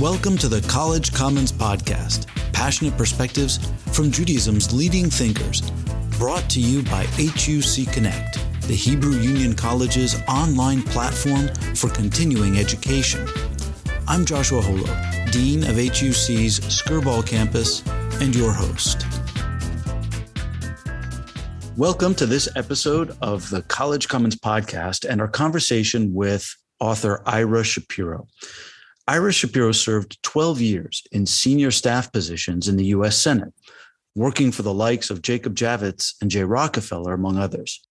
Welcome to the College Commons Podcast, passionate perspectives from Judaism's leading thinkers, brought to you by HUC Connect, the Hebrew Union College's online platform for continuing education. I'm Joshua Holo, Dean of HUC's Skirball campus, and your host. Welcome to this episode of the College Commons Podcast and our conversation with author Ira Shapiro. Ira Shapiro served 12 years in senior staff positions in the U.S. Senate, working for the likes of Jacob Javits and Jay Rockefeller, among others.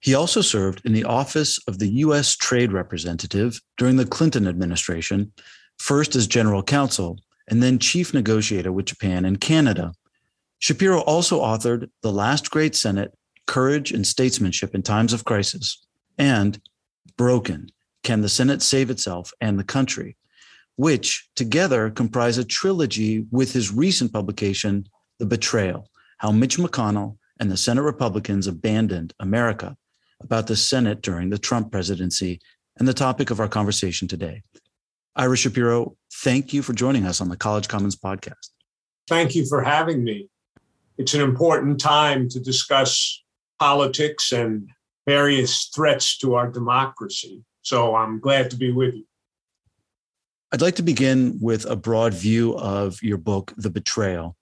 He also served in the office of the U.S. Trade Representative during the Clinton administration, first as general counsel and then chief negotiator with Japan and Canada. Shapiro also authored The Last Great Senate Courage and Statesmanship in Times of Crisis and Broken Can the Senate Save Itself and the Country? Which together comprise a trilogy with his recent publication, The Betrayal How Mitch McConnell and the Senate Republicans Abandoned America, about the Senate during the Trump presidency and the topic of our conversation today. Ira Shapiro, thank you for joining us on the College Commons podcast. Thank you for having me. It's an important time to discuss politics and various threats to our democracy. So I'm glad to be with you. I'd like to begin with a broad view of your book, The Betrayal.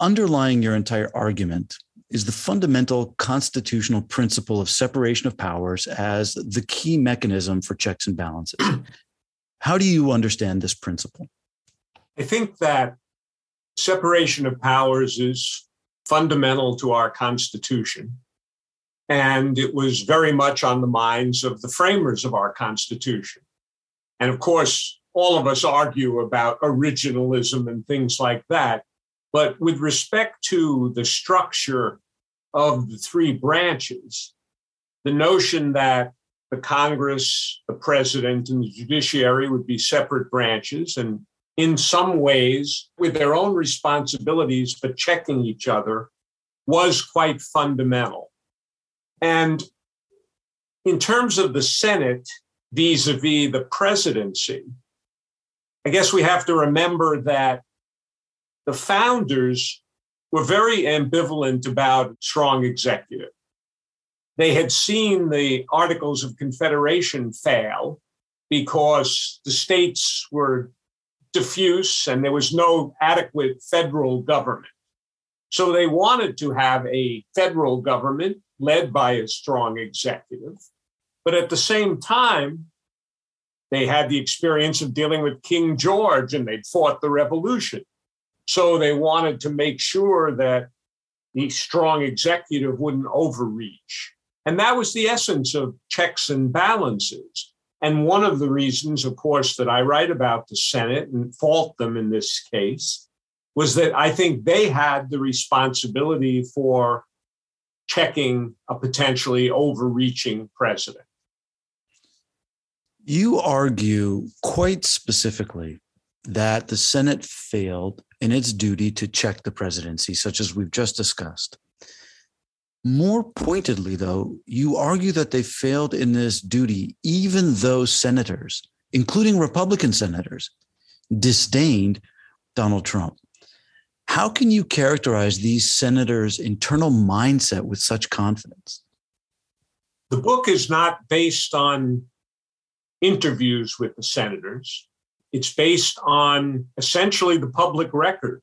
Underlying your entire argument is the fundamental constitutional principle of separation of powers as the key mechanism for checks and balances. How do you understand this principle? I think that separation of powers is fundamental to our Constitution. And it was very much on the minds of the framers of our Constitution. And of course, all of us argue about originalism and things like that. But with respect to the structure of the three branches, the notion that the Congress, the president, and the judiciary would be separate branches and in some ways with their own responsibilities, but checking each other was quite fundamental. And in terms of the Senate, vis a vis the presidency, I guess we have to remember that the founders were very ambivalent about strong executive. They had seen the Articles of Confederation fail because the states were diffuse and there was no adequate federal government. So they wanted to have a federal government led by a strong executive. But at the same time, they had the experience of dealing with King George and they'd fought the revolution. So they wanted to make sure that the strong executive wouldn't overreach. And that was the essence of checks and balances. And one of the reasons, of course, that I write about the Senate and fault them in this case was that I think they had the responsibility for checking a potentially overreaching president. You argue quite specifically that the Senate failed in its duty to check the presidency, such as we've just discussed. More pointedly, though, you argue that they failed in this duty, even though senators, including Republican senators, disdained Donald Trump. How can you characterize these senators' internal mindset with such confidence? The book is not based on interviews with the senators. It's based on essentially the public record,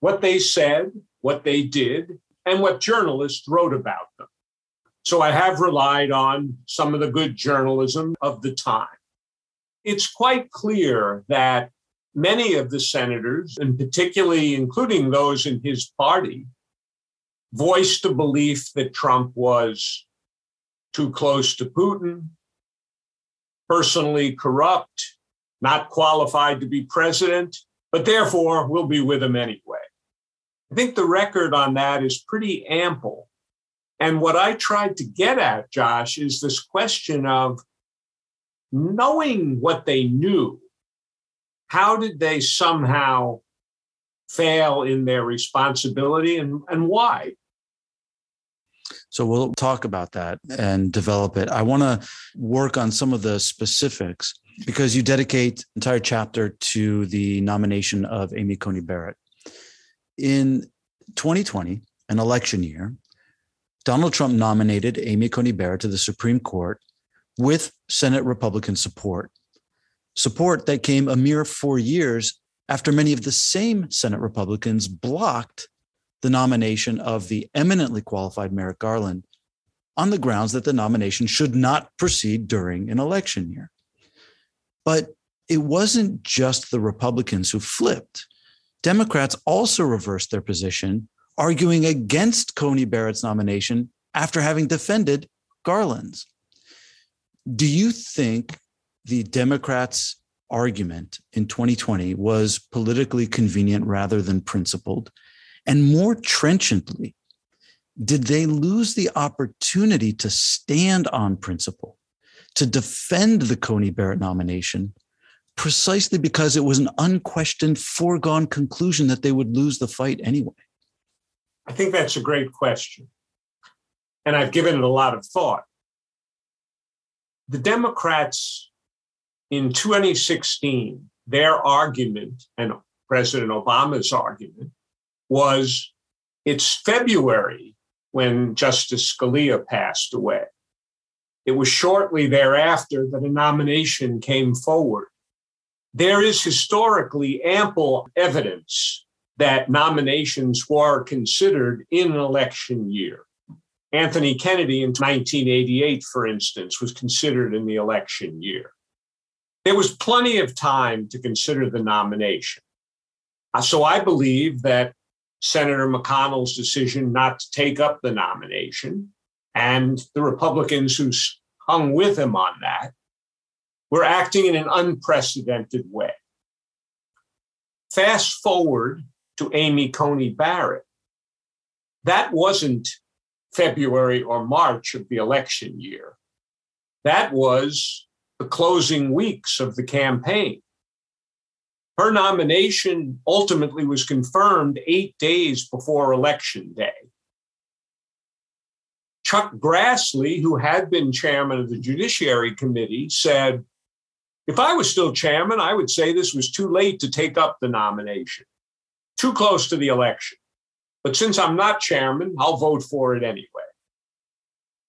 what they said, what they did, and what journalists wrote about them. So I have relied on some of the good journalism of the time. It's quite clear that many of the senators, and particularly including those in his party, voiced a belief that Trump was too close to Putin, personally corrupt, not qualified to be president, but therefore we'll be with him anyway. I think the record on that is pretty ample. And what I tried to get at, Josh, is this question of knowing what they knew, how did they somehow fail in their responsibility and, and why? So we'll talk about that and develop it. I want to work on some of the specifics. because you dedicate entire chapter to the nomination of Amy Coney Barrett. In 2020, an election year, Donald Trump nominated Amy Coney Barrett to the Supreme Court with Senate Republican support. Support that came a mere four years after many of the same Senate Republicans blocked the nomination of the eminently qualified Merrick Garland on the grounds that the nomination should not proceed during an election year. But it wasn't just the Republicans who flipped. Democrats also reversed their position, arguing against Coney Barrett's nomination after having defended Garland's. Do you think the Democrats' argument in 2020 was politically convenient rather than principled? And more trenchantly, did they lose the opportunity to stand on principle, to defend the Coney Barrett nomination, precisely because it was an unquestioned, foregone conclusion that they would lose the fight anyway? I think that's a great question. And I've given it a lot of thought. The Democrats in 2016, their argument and President Obama's argument was it's February when Justice Scalia passed away. It was shortly thereafter that a nomination came forward. There is historically ample evidence that nominations were considered in an election year. Anthony Kennedy in 1988, for instance, was considered in the election year. There was plenty of time to consider the nomination. Uh, so I believe that Senator McConnell's decision not to take up the nomination and the Republicans who hung with him on that were acting in an unprecedented way. Fast forward to Amy Coney Barrett. That wasn't February or March of the election year. That was the closing weeks of the campaign. Her nomination ultimately was confirmed eight days before Election Day. Chuck Grassley, who had been chairman of the Judiciary Committee, said, If I was still chairman, I would say this was too late to take up the nomination, too close to the election. But since I'm not chairman, I'll vote for it anyway.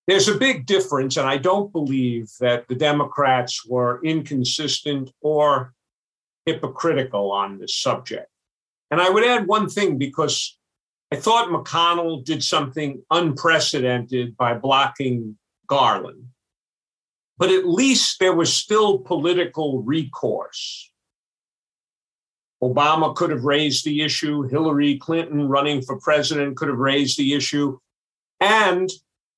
There's a big difference, and I don't believe that the Democrats were inconsistent or hypocritical on this subject. And I would add one thing because I thought McConnell did something unprecedented by blocking Garland. But at least there was still political recourse. Obama could have raised the issue. Hillary Clinton, running for president, could have raised the issue. And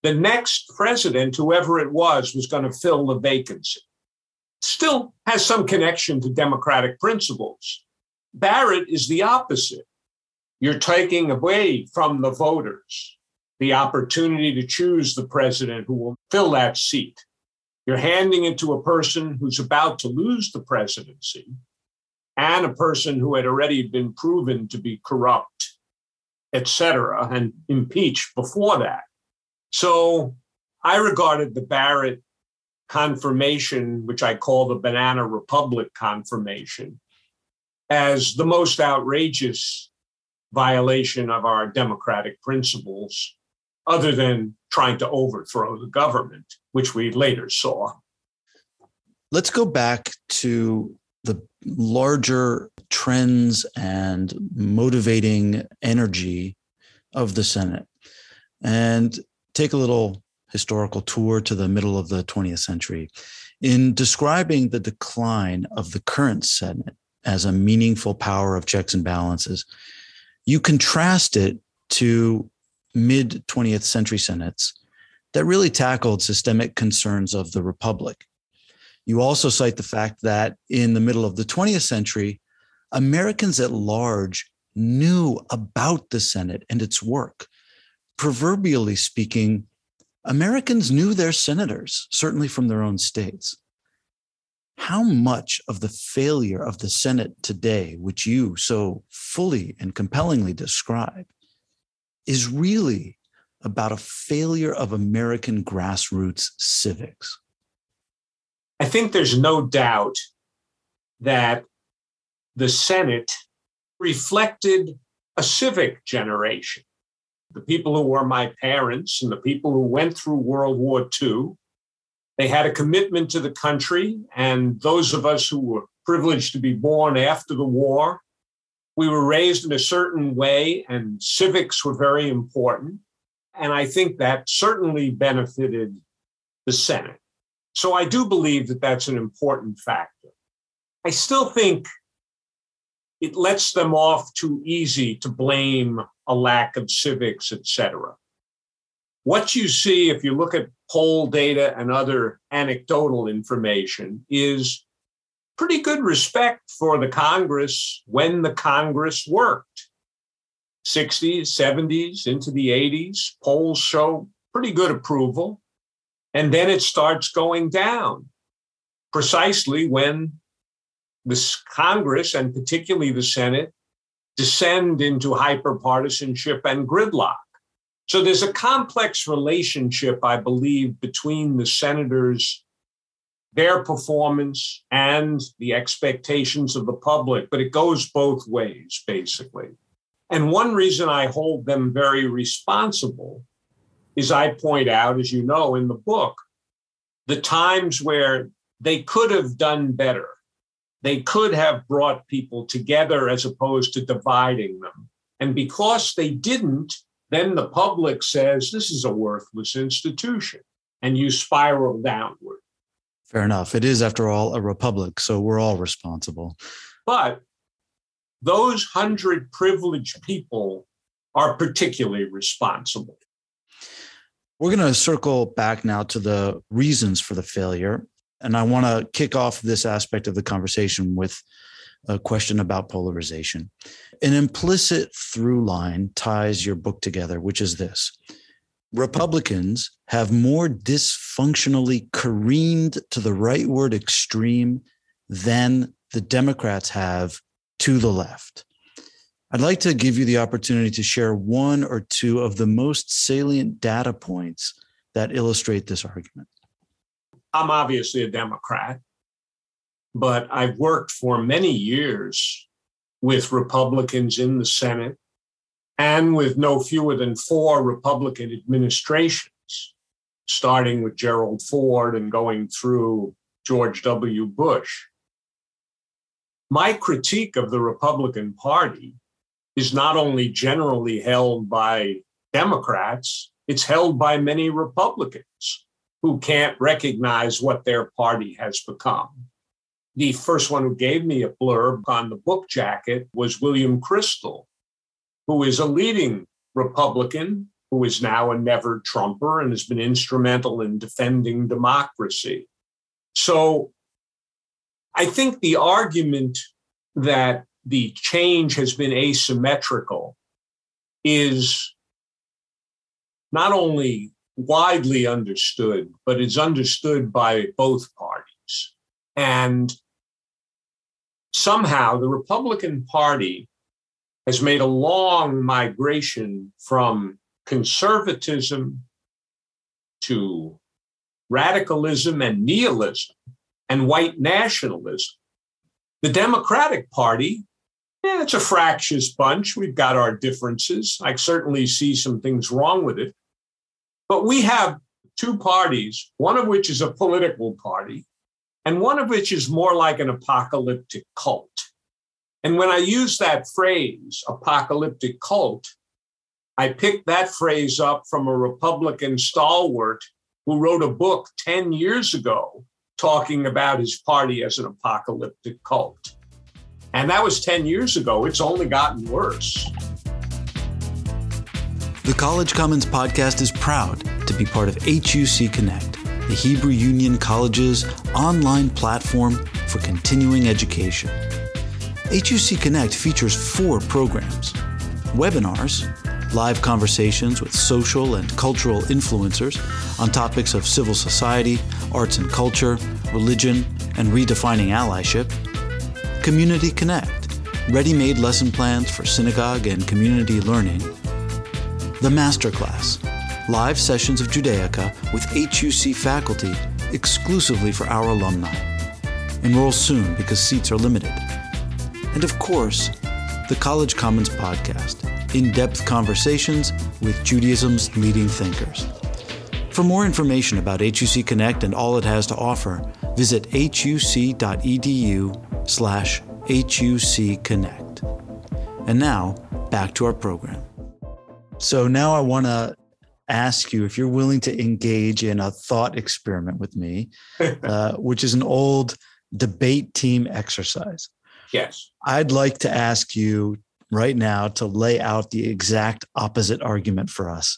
the next president, whoever it was, was going to fill the vacancy still has some connection to democratic principles. Barrett is the opposite. You're taking away from the voters the opportunity to choose the president who will fill that seat. You're handing it to a person who's about to lose the presidency and a person who had already been proven to be corrupt, et cetera, and impeached before that. So I regarded the Barrett confirmation, which I call the Banana Republic confirmation, as the most outrageous violation of our democratic principles, other than trying to overthrow the government, which we later saw. Let's go back to the larger trends and motivating energy of the Senate and take a little historical tour to the middle of the 20th century. In describing the decline of the current Senate as a meaningful power of checks and balances, you contrast it to mid 20th century Senates that really tackled systemic concerns of the Republic. You also cite the fact that in the middle of the 20th century, Americans at large knew about the Senate and its work. Proverbially speaking, Americans knew their senators, certainly from their own states. How much of the failure of the Senate today, which you so fully and compellingly describe, is really about a failure of American grassroots civics? I think there's no doubt that the Senate reflected a civic generation. The people who were my parents and the people who went through World War II, they had a commitment to the country. And those of us who were privileged to be born after the war, we were raised in a certain way, and civics were very important. And I think that certainly benefited the Senate. So I do believe that that's an important factor. I still think it lets them off too easy to blame a lack of civics, etc. What you see if you look at poll data and other anecdotal information is pretty good respect for the Congress when the Congress worked. 60s, 70s, into the 80s, polls show pretty good approval. And then it starts going down precisely when the Congress and particularly the Senate descend into hyperpartisanship and gridlock. So there's a complex relationship, I believe, between the senators, their performance, and the expectations of the public, but it goes both ways, basically. And one reason I hold them very responsible is I point out, as you know in the book, the times where they could have done better they could have brought people together as opposed to dividing them. And because they didn't, then the public says this is a worthless institution, and you spiral downward. Fair enough. It is, after all, a republic, so we're all responsible. But those hundred privileged people are particularly responsible. We're going to circle back now to the reasons for the failure. And I want to kick off this aspect of the conversation with a question about polarization. An implicit through line ties your book together, which is this Republicans have more dysfunctionally careened to the rightward extreme than the Democrats have to the left. I'd like to give you the opportunity to share one or two of the most salient data points that illustrate this argument. I'm obviously a Democrat, but I've worked for many years with Republicans in the Senate and with no fewer than four Republican administrations, starting with Gerald Ford and going through George W. Bush. My critique of the Republican Party is not only generally held by Democrats, it's held by many Republicans who can't recognize what their party has become. The first one who gave me a blurb on the book jacket was William Kristol, who is a leading Republican who is now a never Trumper and has been instrumental in defending democracy. So I think the argument that the change has been asymmetrical is not only widely understood, but it's understood by both parties. And somehow the Republican Party has made a long migration from conservatism to radicalism and nihilism and white nationalism. The Democratic Party, yeah, it's a fractious bunch. We've got our differences. I certainly see some things wrong with it. But we have two parties, one of which is a political party, and one of which is more like an apocalyptic cult. And when I use that phrase, apocalyptic cult, I picked that phrase up from a Republican stalwart who wrote a book 10 years ago talking about his party as an apocalyptic cult. And that was 10 years ago. It's only gotten worse. The College Commons podcast is proud to be part of HUC Connect, the Hebrew Union College's online platform for continuing education. HUC Connect features four programs webinars, live conversations with social and cultural influencers on topics of civil society, arts and culture, religion, and redefining allyship, Community Connect, ready made lesson plans for synagogue and community learning the Masterclass, live sessions of Judaica with HUC faculty exclusively for our alumni. Enroll soon because seats are limited. And of course, the College Commons Podcast in depth conversations with Judaism's leading thinkers. For more information about HUC Connect and all it has to offer, visit huc.edu slash hucconnect. And now, back to our program. So now I want to ask you if you're willing to engage in a thought experiment with me, uh, which is an old debate team exercise. Yes. I'd like to ask you right now to lay out the exact opposite argument for us.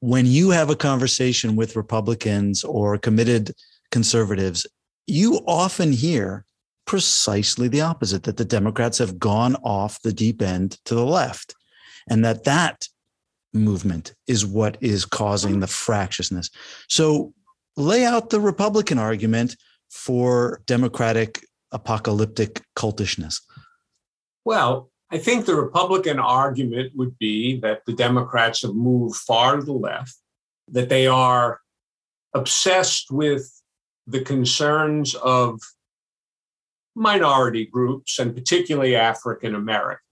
When you have a conversation with Republicans or committed conservatives, you often hear precisely the opposite that the Democrats have gone off the deep end to the left and that that movement is what is causing the fractiousness. So lay out the Republican argument for Democratic apocalyptic cultishness. Well, I think the Republican argument would be that the Democrats have moved far to the left, that they are obsessed with the concerns of minority groups and particularly African Americans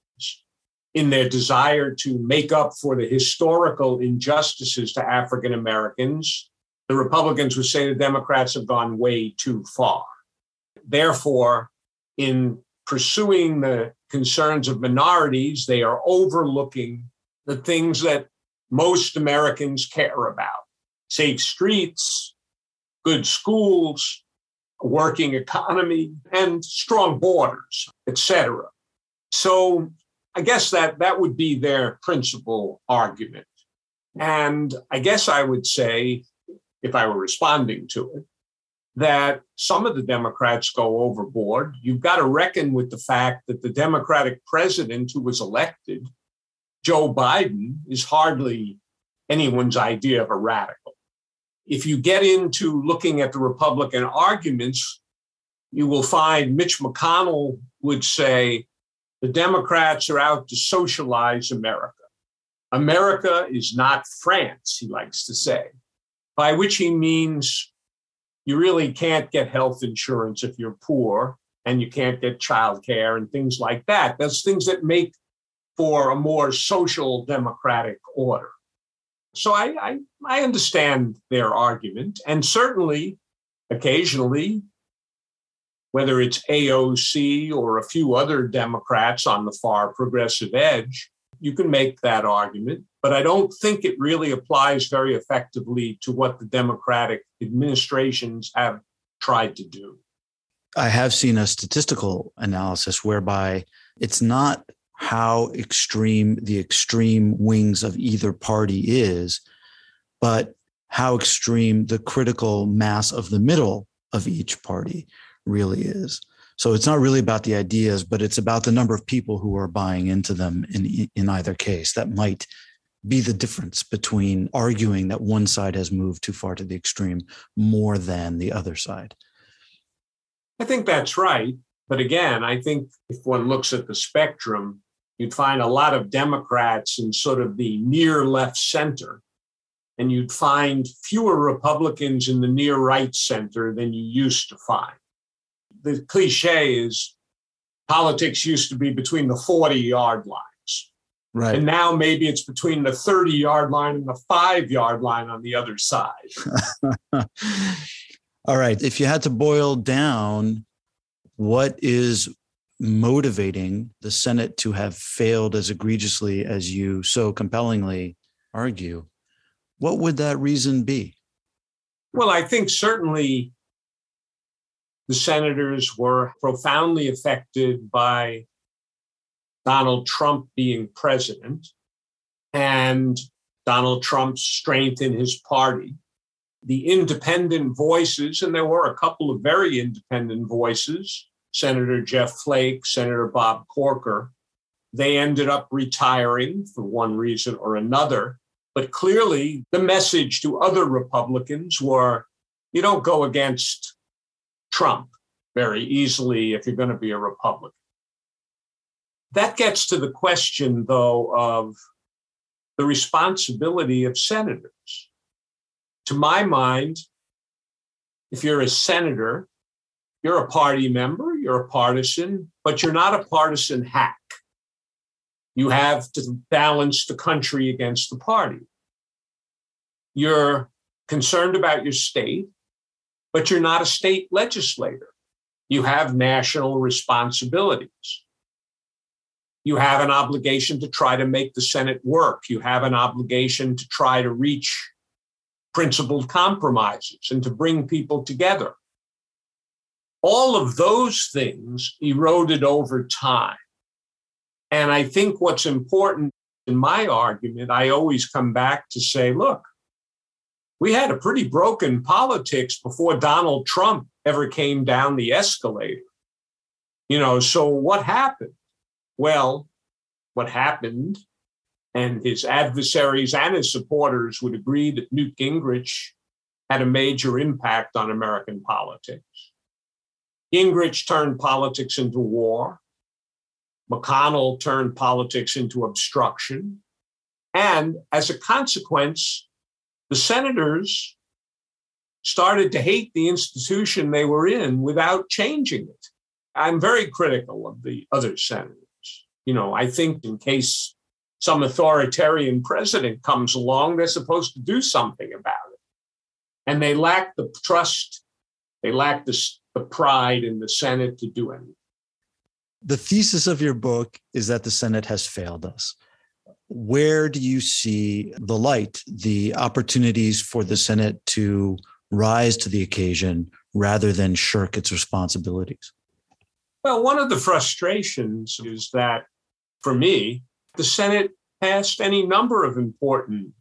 in their desire to make up for the historical injustices to African Americans. The Republicans would say the Democrats have gone way too far. Therefore, in pursuing the concerns of minorities, they are overlooking the things that most Americans care about safe streets, good schools, a working economy, and strong borders, etc. So I guess that that would be their principal argument. And I guess I would say, if I were responding to it, that some of the Democrats go overboard. You've got to reckon with the fact that the Democratic president who was elected, Joe Biden, is hardly anyone's idea of a radical. If you get into looking at the Republican arguments, you will find Mitch McConnell would say the Democrats are out to socialize America. America is not France, he likes to say, by which he means you really can't get health insurance if you're poor and you can't get childcare and things like that. That's things that make for a more social democratic order. So I, I, I understand their argument. And certainly, occasionally, whether it's AOC or a few other Democrats on the far progressive edge, you can make that argument but I don't think it really applies very effectively to what the Democratic administrations have tried to do. I have seen a statistical analysis whereby it's not how extreme the extreme wings of either party is, but how extreme the critical mass of the middle of each party really is. So it's not really about the ideas, but it's about the number of people who are buying into them in in either case. That might be the difference between arguing that one side has moved too far to the extreme more than the other side. I think that's right. But again, I think if one looks at the spectrum, you'd find a lot of Democrats in sort of the near left center, and you'd find fewer Republicans in the near right center than you used to find. The cliche is politics used to be between the 40 yard lines. Right. And now maybe it's between the 30 yard line and the five yard line on the other side. All right. If you had to boil down what is motivating the Senate to have failed as egregiously as you so compellingly argue, what would that reason be? Well, I think certainly the senators were profoundly affected by Donald Trump being president and Donald Trump's strength in his party. The independent voices, and there were a couple of very independent voices Senator Jeff Flake, Senator Bob Corker, they ended up retiring for one reason or another. But clearly, the message to other Republicans were you don't go against Trump very easily if you're going to be a Republican. That gets to the question, though, of the responsibility of senators. To my mind, if you're a senator, you're a party member, you're a partisan, but you're not a partisan hack. You have to balance the country against the party. You're concerned about your state, but you're not a state legislator. You have national responsibilities. You have an obligation to try to make the Senate work. You have an obligation to try to reach principled compromises and to bring people together. All of those things eroded over time. And I think what's important in my argument, I always come back to say, look, we had a pretty broken politics before Donald Trump ever came down the escalator. You know, so what happened? Well, what happened, and his adversaries and his supporters would agree that Newt Gingrich had a major impact on American politics. Gingrich turned politics into war. McConnell turned politics into obstruction. And as a consequence, the senators started to hate the institution they were in without changing it. I'm very critical of the other senators. You know, I think in case some authoritarian president comes along, they're supposed to do something about it. And they lack the trust, they lack the, the pride in the Senate to do anything. The thesis of your book is that the Senate has failed us. Where do you see the light, the opportunities for the Senate to rise to the occasion rather than shirk its responsibilities? Well, one of the frustrations is that for me, the Senate passed any number of important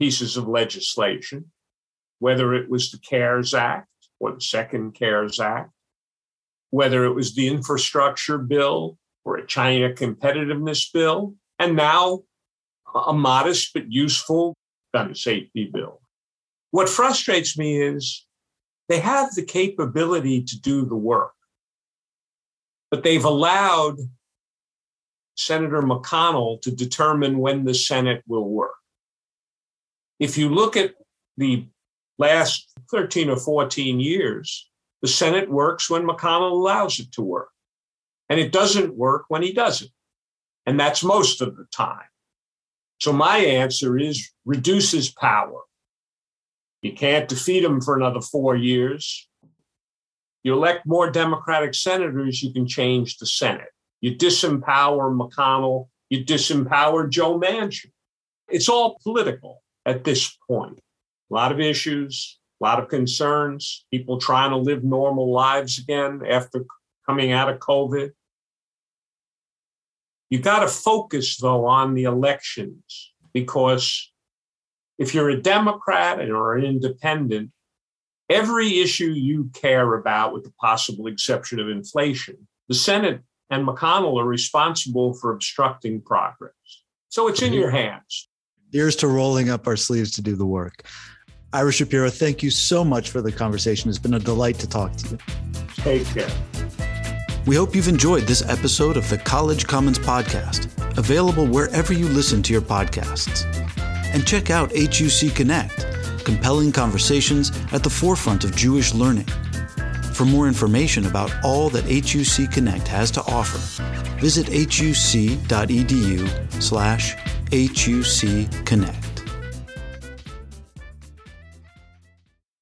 pieces of legislation, whether it was the CARES Act or the Second CARES Act, whether it was the infrastructure bill or a China competitiveness bill, and now a modest but useful gun safety bill. What frustrates me is they have the capability to do the work, but they've allowed Senator McConnell to determine when the Senate will work. If you look at the last 13 or 14 years, the Senate works when McConnell allows it to work. And it doesn't work when he doesn't. And that's most of the time. So my answer is reduce his power. You can't defeat him for another four years. You elect more Democratic senators, you can change the Senate. You disempower McConnell, you disempower Joe Manchin. It's all political at this point. A lot of issues, a lot of concerns, people trying to live normal lives again after coming out of COVID. You got to focus, though, on the elections because if you're a Democrat or an independent, every issue you care about, with the possible exception of inflation, the Senate and McConnell are responsible for obstructing progress. So it's in mm-hmm. your hands. Here's to rolling up our sleeves to do the work. Ira Shapiro, thank you so much for the conversation. It's been a delight to talk to you. Take care. We hope you've enjoyed this episode of the College Commons Podcast, available wherever you listen to your podcasts. And check out HUC Connect, compelling conversations at the forefront of Jewish learning. For more information about all that HUC Connect has to offer, visit huc.edu slash HUC Connect.